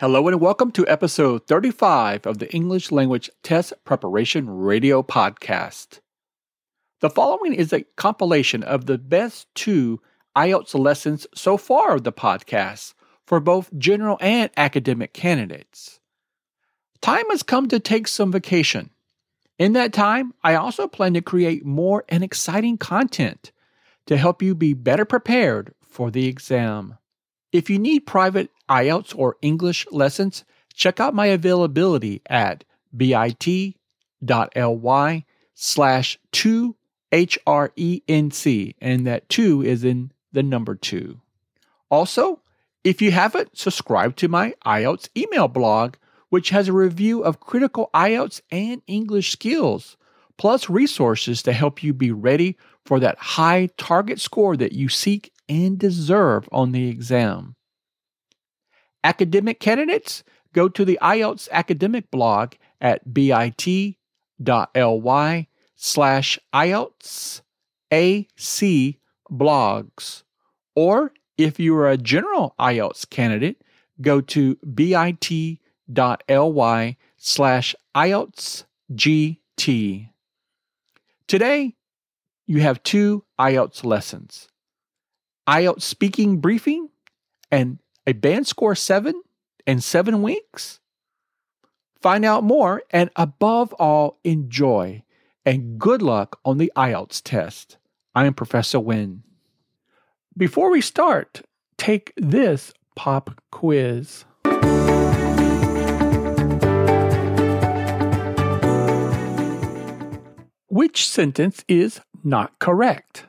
Hello and welcome to episode 35 of the English Language Test Preparation Radio Podcast. The following is a compilation of the best two IELTS lessons so far of the podcast for both general and academic candidates. Time has come to take some vacation. In that time, I also plan to create more and exciting content to help you be better prepared for the exam. If you need private IELTS or English lessons, check out my availability at bit.ly slash 2HRENC, and that 2 is in the number 2. Also, if you haven't, subscribe to my IELTS email blog, which has a review of critical IELTS and English skills, plus resources to help you be ready for that high target score that you seek and deserve on the exam. Academic candidates, go to the IELTS academic blog at bit.ly slash IELTS AC blogs. Or if you are a general IELTS candidate, go to bit.ly slash IELTS GT. Today, you have two IELTS lessons IELTS uh, speaking briefing and a band score 7 in 7 weeks? Find out more and above all, enjoy. And good luck on the IELTS test. I am Professor Winn. Before we start, take this pop quiz. Which sentence is not correct?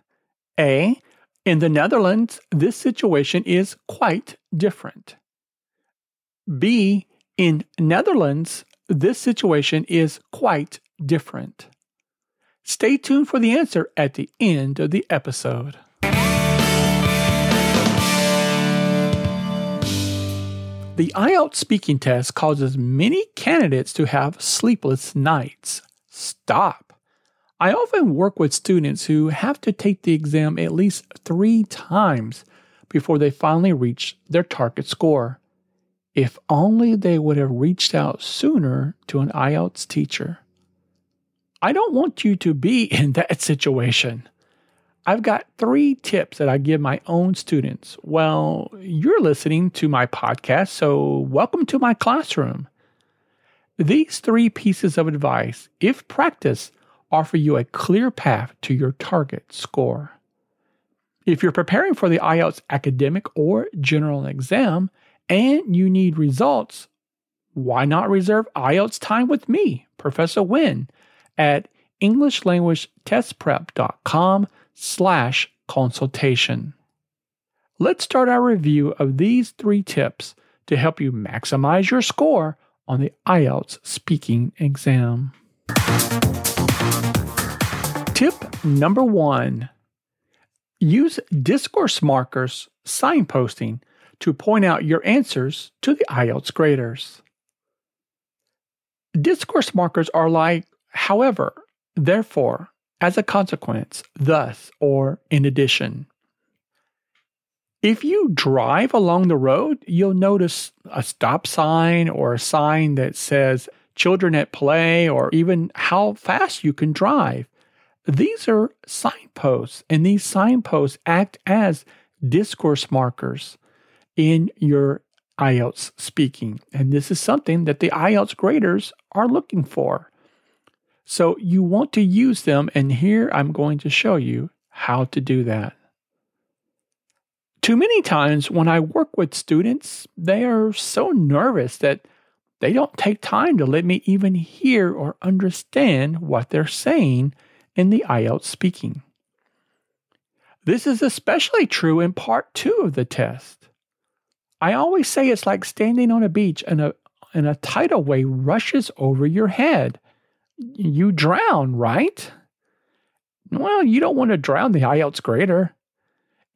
A. In the Netherlands, this situation is quite different. B. In Netherlands, this situation is quite different. Stay tuned for the answer at the end of the episode. The IELTS speaking test causes many candidates to have sleepless nights. Stop. I often work with students who have to take the exam at least three times before they finally reach their target score. If only they would have reached out sooner to an IELTS teacher. I don't want you to be in that situation. I've got three tips that I give my own students. Well, you're listening to my podcast, so welcome to my classroom. These three pieces of advice, if practiced, offer you a clear path to your target score. If you're preparing for the IELTS academic or general exam and you need results, why not reserve IELTS time with me, Professor Winn, at EnglishLanguageTestPrep.com slash consultation. Let's start our review of these three tips to help you maximize your score on the IELTS speaking exam. Tip number one use discourse markers signposting to point out your answers to the IELTS graders. Discourse markers are like, however, therefore, as a consequence, thus, or in addition. If you drive along the road, you'll notice a stop sign or a sign that says children at play or even how fast you can drive. These are signposts, and these signposts act as discourse markers in your IELTS speaking. And this is something that the IELTS graders are looking for. So you want to use them, and here I'm going to show you how to do that. Too many times when I work with students, they are so nervous that they don't take time to let me even hear or understand what they're saying in the IELTS speaking. This is especially true in part two of the test. I always say it's like standing on a beach and a, and a tidal wave rushes over your head. You drown, right? Well, you don't want to drown the IELTS grader.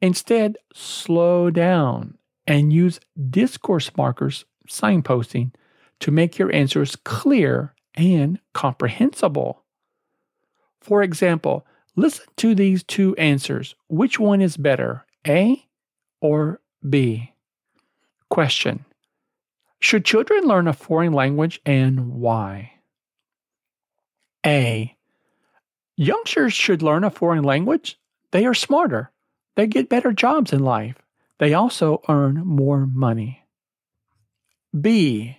Instead, slow down and use discourse markers, signposting, to make your answers clear and comprehensible. For example, listen to these two answers. Which one is better, A or B? Question Should children learn a foreign language and why? A. Youngsters should learn a foreign language. They are smarter. They get better jobs in life. They also earn more money. B.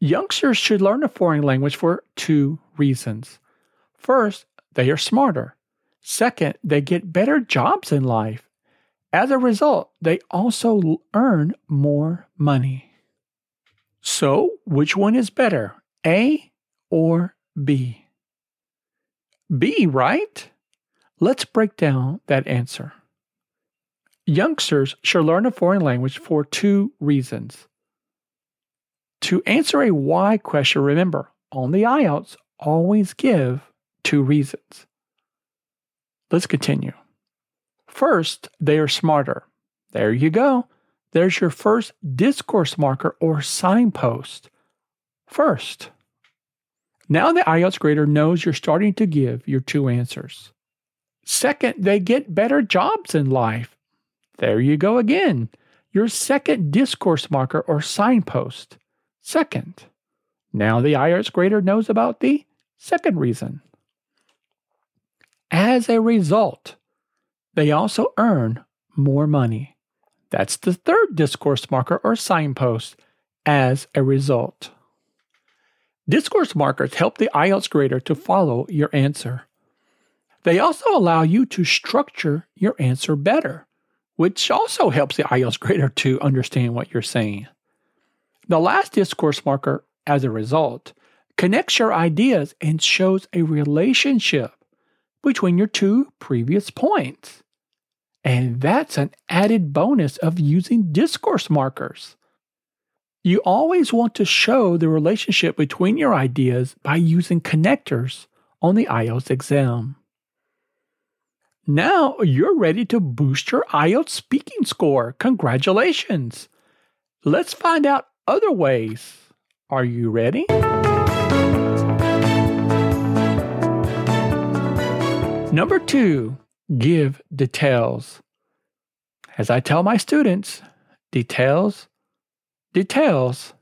Youngsters should learn a foreign language for two reasons. First, they are smarter. Second, they get better jobs in life. As a result, they also earn more money. So, which one is better, A or B? B, right? Let's break down that answer. Youngsters should learn a foreign language for two reasons. To answer a why question, remember, on the IELTS, always give two reasons. Let's continue. First, they are smarter. There you go. There's your first discourse marker or signpost. First. Now the IELTS grader knows you're starting to give your two answers. Second, they get better jobs in life. There you go again. Your second discourse marker or signpost. Second. Now the IELTS grader knows about the second reason. As a result, they also earn more money. That's the third discourse marker or signpost as a result. Discourse markers help the IELTS grader to follow your answer. They also allow you to structure your answer better, which also helps the IELTS grader to understand what you're saying. The last discourse marker, as a result, connects your ideas and shows a relationship between your two previous points. And that's an added bonus of using discourse markers. You always want to show the relationship between your ideas by using connectors on the IELTS exam. Now you're ready to boost your IELTS speaking score. Congratulations! Let's find out other ways. Are you ready? Number two, give details. As I tell my students, details, details,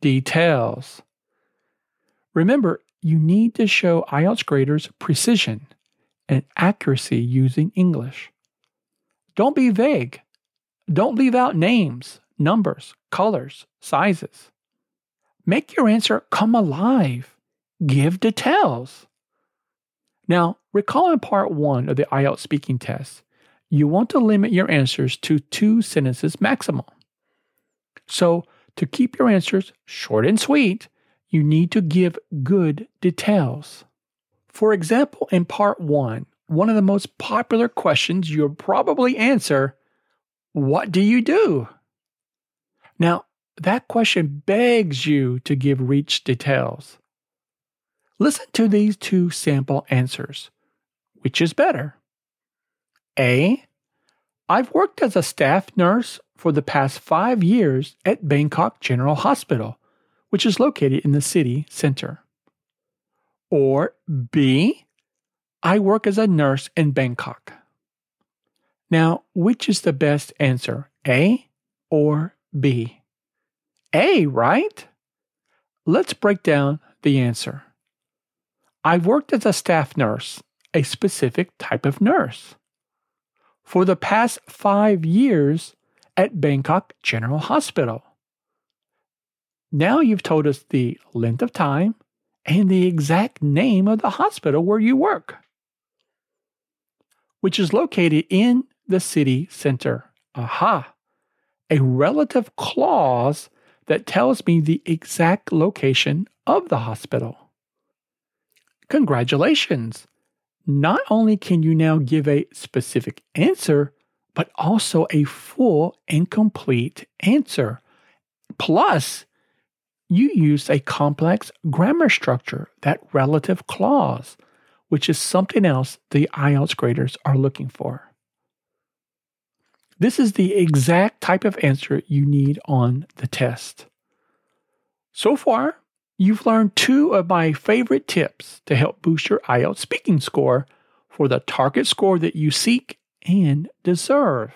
details. Remember, you need to show IELTS graders precision and accuracy using English. Don't be vague. Don't leave out names, numbers, colors, sizes. Make your answer come alive. Give details. Now, recall in part one of the IELTS speaking test, you want to limit your answers to two sentences maximum. So, to keep your answers short and sweet, you need to give good details. For example, in part one, one of the most popular questions you'll probably answer What do you do? Now, that question begs you to give rich details. Listen to these two sample answers. Which is better? A. I've worked as a staff nurse for the past five years at Bangkok General Hospital, which is located in the city center. Or B. I work as a nurse in Bangkok. Now, which is the best answer, A or B? A, right? Let's break down the answer. I've worked as a staff nurse, a specific type of nurse, for the past five years at Bangkok General Hospital. Now you've told us the length of time and the exact name of the hospital where you work, which is located in the city center. Aha! A relative clause that tells me the exact location of the hospital. Congratulations! Not only can you now give a specific answer, but also a full and complete answer. Plus, you use a complex grammar structure, that relative clause, which is something else the IELTS graders are looking for. This is the exact type of answer you need on the test. So far, You've learned two of my favorite tips to help boost your IELTS speaking score for the target score that you seek and deserve.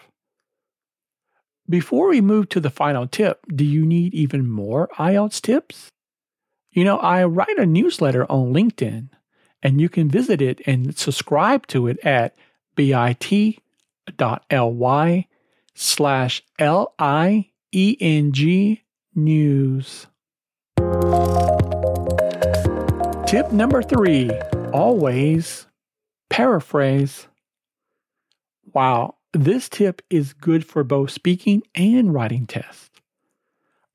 Before we move to the final tip, do you need even more IELTS tips? You know, I write a newsletter on LinkedIn, and you can visit it and subscribe to it at bit.ly slash L-I-E-N-G news. Tip number three, always paraphrase. Wow, this tip is good for both speaking and writing tests.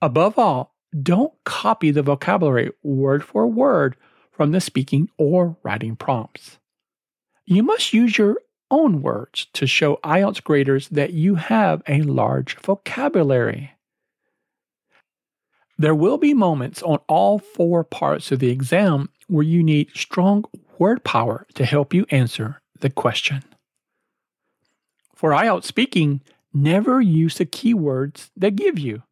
Above all, don't copy the vocabulary word for word from the speaking or writing prompts. You must use your own words to show IELTS graders that you have a large vocabulary. There will be moments on all four parts of the exam where you need strong word power to help you answer the question. For IELTS speaking, never use the keywords they give you.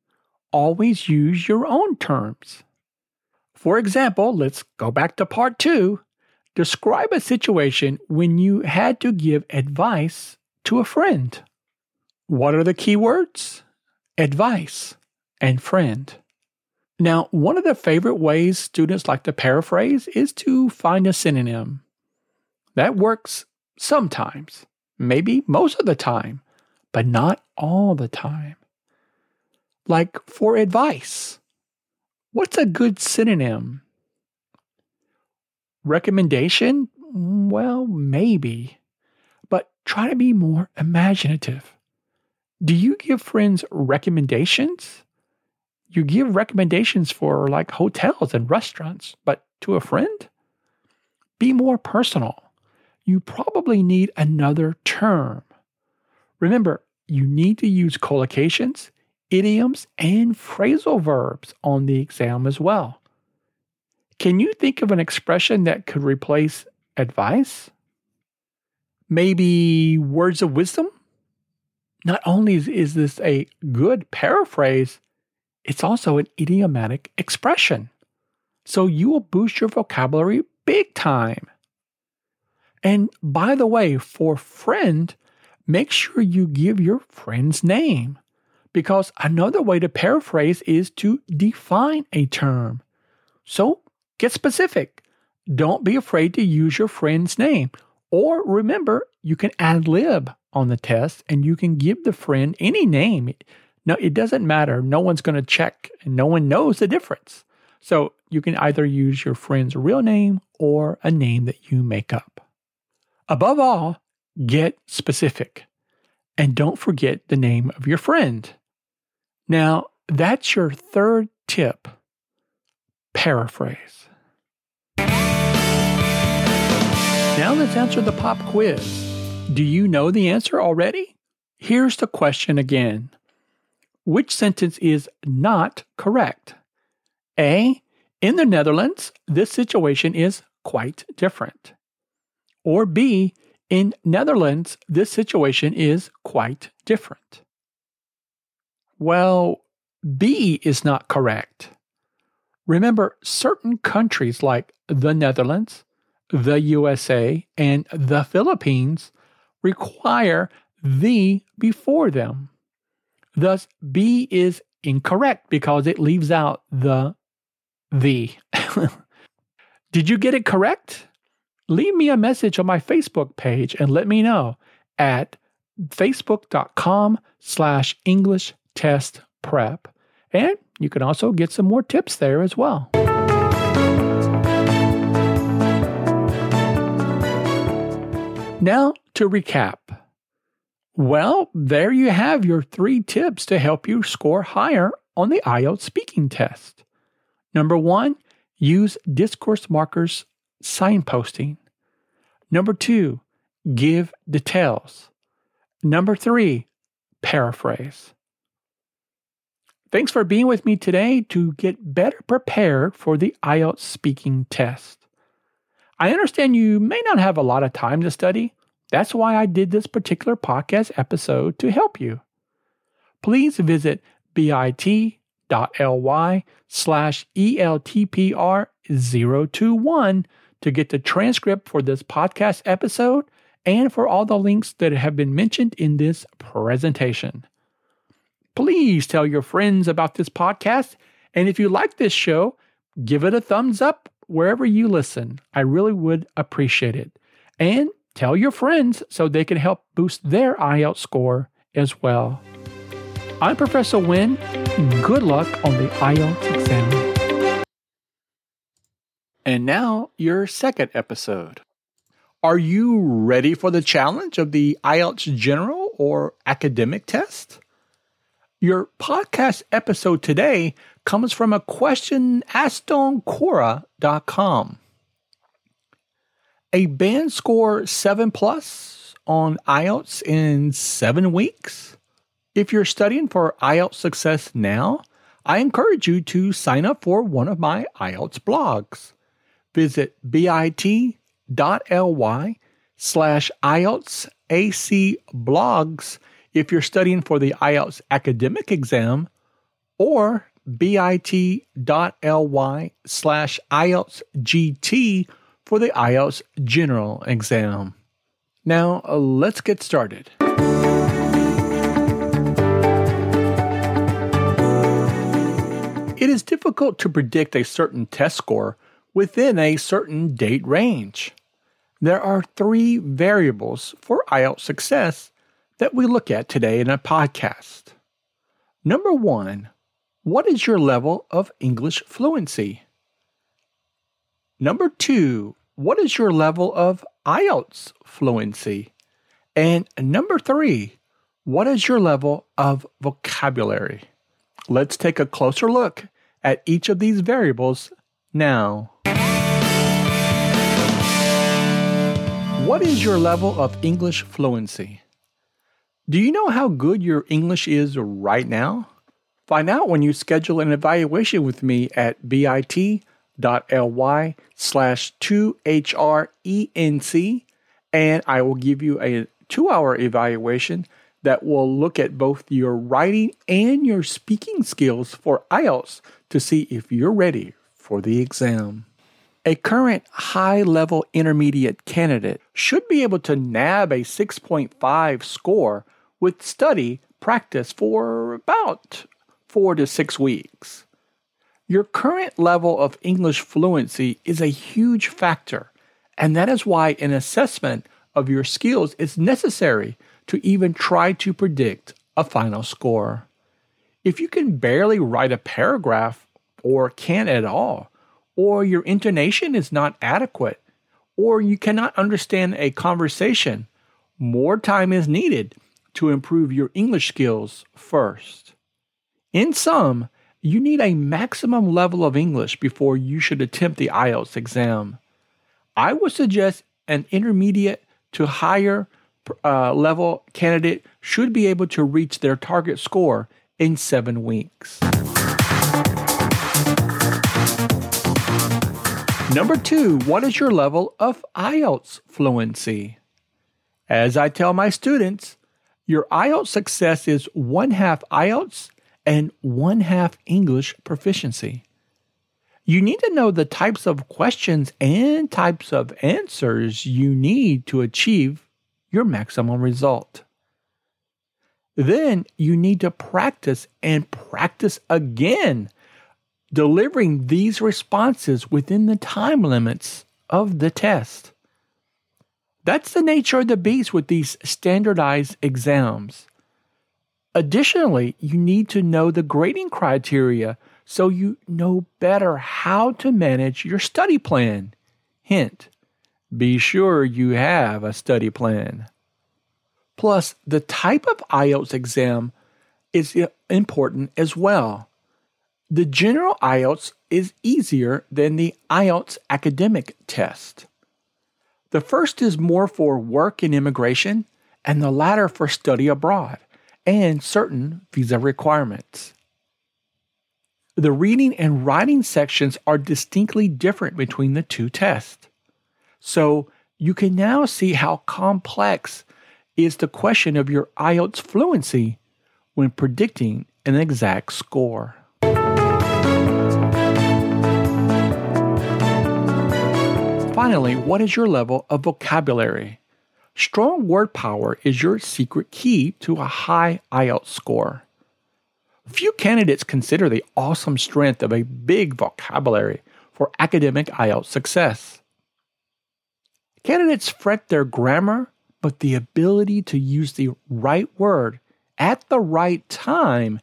Always use your own terms. For example, let's go back to part two. Describe a situation when you had to give advice to a friend. What are the key words? Advice and friend. Now, one of the favorite ways students like to paraphrase is to find a synonym. That works sometimes maybe most of the time, but not all the time. Like for advice, what's a good synonym? Recommendation? Well, maybe, but try to be more imaginative. Do you give friends recommendations? You give recommendations for like hotels and restaurants, but to a friend? Be more personal you probably need another term. Remember, you need to use collocations, idioms, and phrasal verbs on the exam as well. Can you think of an expression that could replace advice? Maybe words of wisdom? Not only is this a good paraphrase, it's also an idiomatic expression. So you will boost your vocabulary big time. And by the way, for friend, make sure you give your friend's name because another way to paraphrase is to define a term. So get specific. Don't be afraid to use your friend's name. Or remember, you can ad lib on the test and you can give the friend any name. No, it doesn't matter. No one's going to check and no one knows the difference. So you can either use your friend's real name or a name that you make up. Above all, get specific and don't forget the name of your friend. Now, that's your third tip paraphrase. Now let's answer the pop quiz. Do you know the answer already? Here's the question again Which sentence is not correct? A. In the Netherlands, this situation is quite different. Or B, in Netherlands, this situation is quite different. Well, B is not correct. Remember, certain countries like the Netherlands, the USA, and the Philippines require the before them. Thus, B is incorrect because it leaves out the the. Did you get it correct? leave me a message on my Facebook page and let me know at facebook.com slash English test prep. And you can also get some more tips there as well. Now to recap. Well, there you have your three tips to help you score higher on the IELTS speaking test. Number one, use discourse markers signposting. Number two, give details. Number three, paraphrase. Thanks for being with me today to get better prepared for the IELTS speaking test. I understand you may not have a lot of time to study. That's why I did this particular podcast episode to help you. Please visit bit.ly slash ELTPR021 to get the transcript for this podcast episode and for all the links that have been mentioned in this presentation. Please tell your friends about this podcast. And if you like this show, give it a thumbs up wherever you listen. I really would appreciate it. And tell your friends so they can help boost their IELTS score as well. I'm Professor Winn. Good luck on the IELTS exam. And now, your second episode. Are you ready for the challenge of the IELTS general or academic test? Your podcast episode today comes from a question asked on Quora.com. A band score 7 plus on IELTS in 7 weeks? If you're studying for IELTS success now, I encourage you to sign up for one of my IELTS blogs. Visit bit.ly slash IELTS AC blogs if you're studying for the IELTS academic exam or bit.ly slash IELTS GT for the IELTS general exam. Now, uh, let's get started. It is difficult to predict a certain test score within a certain date range. There are three variables for IELTS success that we look at today in a podcast. Number one, what is your level of English fluency? Number two, what is your level of IELTS fluency? And number three, what is your level of vocabulary? Let's take a closer look at each of these variables now. What is your level of English fluency? Do you know how good your English is right now? Find out when you schedule an evaluation with me at bit.ly slash 2HRENC, and I will give you a two hour evaluation that will look at both your writing and your speaking skills for IELTS to see if you're ready for the exam. A current high level intermediate candidate should be able to nab a 6.5 score with study practice for about four to six weeks. Your current level of English fluency is a huge factor, and that is why an assessment of your skills is necessary to even try to predict a final score. If you can barely write a paragraph or can't at all, or your intonation is not adequate, or you cannot understand a conversation, more time is needed to improve your English skills first. In sum, you need a maximum level of English before you should attempt the IELTS exam. I would suggest an intermediate to higher uh, level candidate should be able to reach their target score in seven weeks. Number two, what is your level of IELTS fluency? As I tell my students, your IELTS success is one half IELTS and one half English proficiency. You need to know the types of questions and types of answers you need to achieve your maximum result. Then you need to practice and practice again delivering these responses within the time limits of the test. That's the nature of the beast with these standardized exams. Additionally, you need to know the grading criteria so you know better how to manage your study plan. Hint, be sure you have a study plan. Plus, the type of IELTS exam is important as well. The general IELTS is easier than the IELTS academic test. The first is more for work and immigration, and the latter for study abroad and certain visa requirements. The reading and writing sections are distinctly different between the two tests. So you can now see how complex is the question of your IELTS fluency when predicting an exact score. Finally, what is your level of vocabulary? Strong word power is your secret key to a high IELTS score. Few candidates consider the awesome strength of a big vocabulary for academic IELTS success. Candidates fret their grammar, but the ability to use the right word at the right time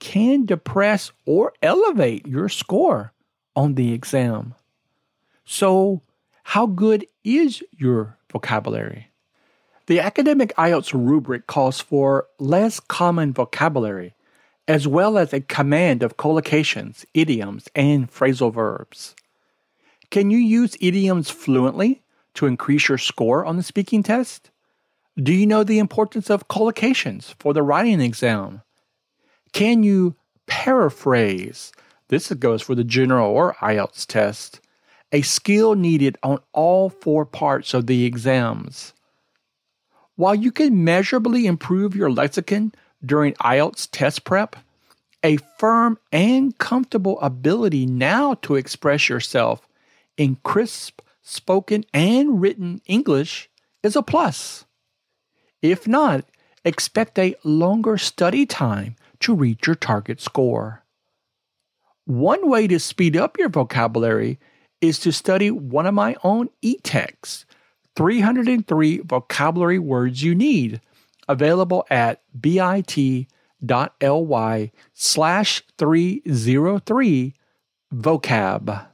can depress or elevate your score on the exam. So, how good is your vocabulary? The academic IELTS rubric calls for less common vocabulary, as well as a command of collocations, idioms, and phrasal verbs. Can you use idioms fluently to increase your score on the speaking test? Do you know the importance of collocations for the writing exam? Can you paraphrase? This goes for the general or IELTS test. A skill needed on all four parts of the exams. While you can measurably improve your lexicon during IELTS test prep, a firm and comfortable ability now to express yourself in crisp spoken and written English is a plus. If not, expect a longer study time to reach your target score. One way to speed up your vocabulary is to study one of my own e texts 303 vocabulary words you need, available at bit.ly slash 303 vocab.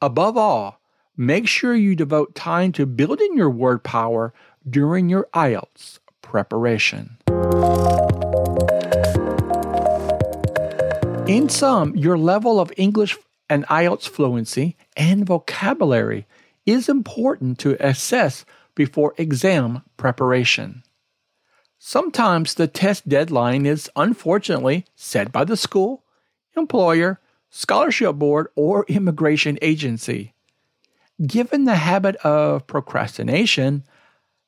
Above all, make sure you devote time to building your word power during your IELTS preparation. In sum, your level of English and IELTS fluency and vocabulary is important to assess before exam preparation. Sometimes the test deadline is unfortunately set by the school, employer, scholarship board, or immigration agency. Given the habit of procrastination,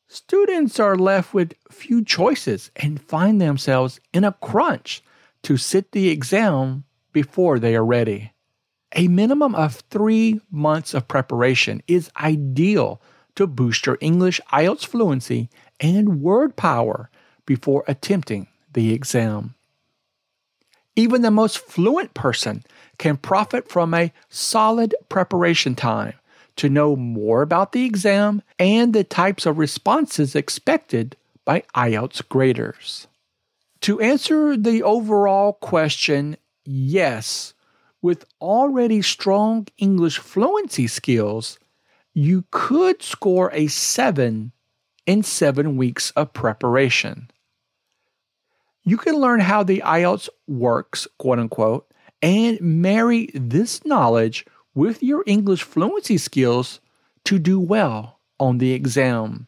students are left with few choices and find themselves in a crunch to sit the exam before they are ready. A minimum of three months of preparation is ideal to boost your English IELTS fluency and word power before attempting the exam. Even the most fluent person can profit from a solid preparation time to know more about the exam and the types of responses expected by IELTS graders. To answer the overall question, yes, with already strong English fluency skills, you could score a 7 in 7 weeks of preparation. You can learn how the IELTS works, quote unquote, and marry this knowledge with your English fluency skills to do well on the exam.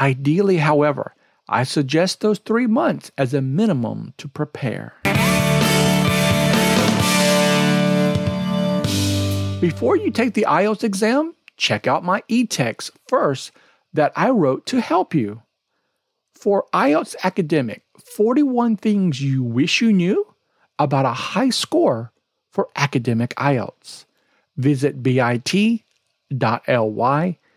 Ideally, however, I suggest those three months as a minimum to prepare. Before you take the IELTS exam, check out my e text first that I wrote to help you. For IELTS Academic 41 Things You Wish You Knew About a High Score for Academic IELTS, visit bit.ly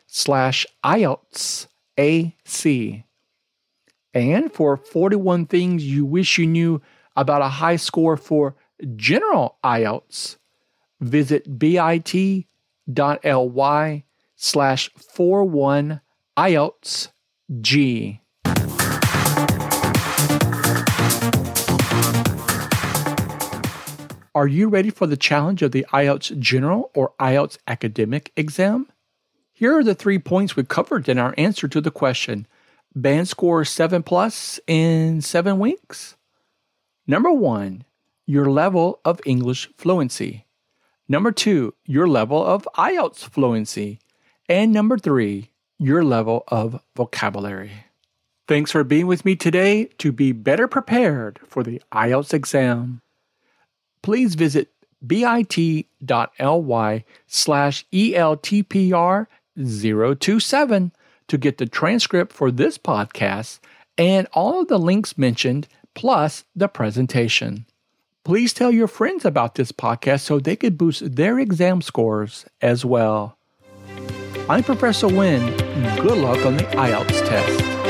slash IELTS AC. And for 41 Things You Wish You Knew About a High Score for General IELTS, visit bit.ly slash 41 IELTS G. Are you ready for the challenge of the IELTS General or IELTS Academic exam? Here are the three points we covered in our answer to the question Band score 7 plus in 7 weeks? Number 1, your level of English fluency. Number two, your level of IELTS fluency. And number three, your level of vocabulary. Thanks for being with me today to be better prepared for the IELTS exam. Please visit bit.ly slash ELTPR027 to get the transcript for this podcast and all of the links mentioned, plus the presentation. Please tell your friends about this podcast so they could boost their exam scores as well. I'm Professor Winn. Good luck on the IELTS test.